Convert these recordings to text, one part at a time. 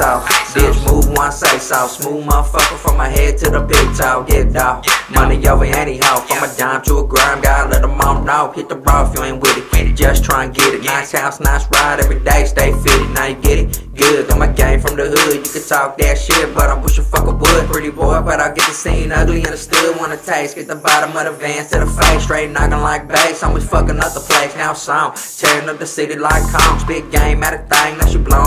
Off, bitch, move one say so. Smooth motherfucker from my head to the big toe. Get dog, money over anyhow. From a dime to a gram, gotta let them all know. Hit the road if you ain't with it. Just try and get it. Nice house, nice ride, every day stay fitted. Now you get it? Good, got my game from the hood. You can talk that shit, but I'm pushing fucker wood. Pretty boy, but I get the scene ugly understood. Wanna taste, get the bottom of the van to the face. Straight knocking like bass. I'm just fucking up the place. Now song, tearing up the city like cones. Big game at a thing, now she blowing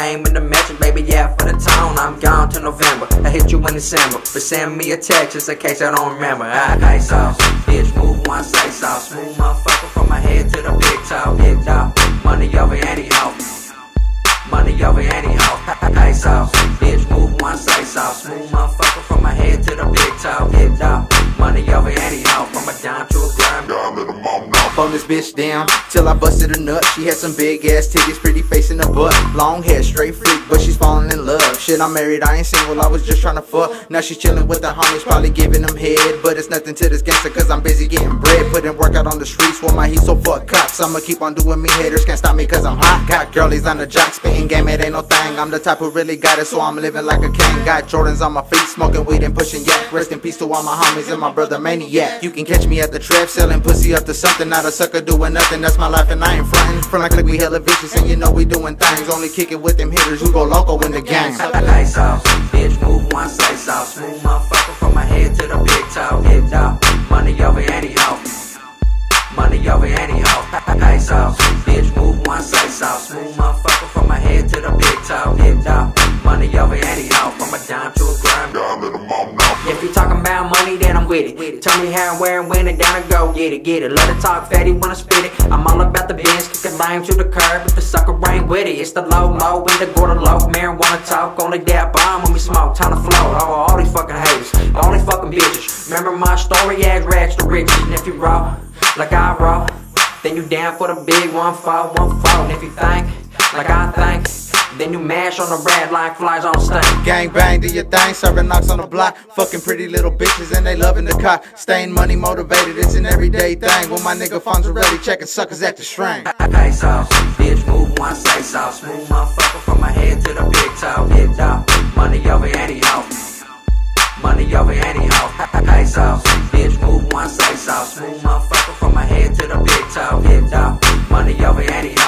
name in the message, baby, yeah, for the tone. I'm gone till November. I hit you in December. But send me a text just in case I don't remember. I ice off, bitch, move one, say so. Smooth motherfucker from my head on this bitch down till I busted a nut. She had some big ass titties, pretty face in the butt. Long hair, straight freak, but she's falling in love. Shit, I'm married, I ain't single, I was just trying to fuck. Now she's chilling with the homies, probably giving them head. But it's nothing to this gangster, cause I'm busy getting bread. Putting work out on the streets with my heat, so fuck cops. I'ma keep on doing me, haters can't stop me cause I'm hot. Got girlies on the jock, spitting game, it ain't no thing. I'm the type who really got it, so I'm living like a king. Got Jordans on my feet, smoking weed and pushing yak. Rest in peace to all my homies and my brother Maniac. You can catch me at the trap, selling pussy up to something. Not a sucker doing nothing, that's my life and I ain't frontin'. Front like, we hella vicious and you know we doing things. Only kick it with them hitters who go loco in the gang. Ice off, bitch, move you talking about money, then I'm with it. Tell me how, where, and when, and down to go get it, get it. Let it talk fatty when I spit it. I'm all about the bins, kick the lime to the curb. If the sucker ain't with it, it's the low mo in the quarter low. Marijuana talk, only that bomb when we smoke. Time to float. All, all these fucking haters, all these fucking bitches. Remember my story, ass rags to riches. And if you raw, like I raw, then you down for the big one fall, one fall. And if you think, like I think, then you mash on the red like flies on stink. Gang bang, do your thing, serving knocks on the block. Fucking pretty little bitches and they loving the cock. Staying money motivated, it's an everyday thing. When my nigga funds are ready, checking suckers at the shrine. Ice off, bitch, move one, say so. Smooth motherfucker from my head to the big toe. Hit dog, money over anyhow. Money over anyhow. Ice off, bitch, move one, say so. Smooth motherfucker from my head to the big toe. Hit dog, money over anyhow.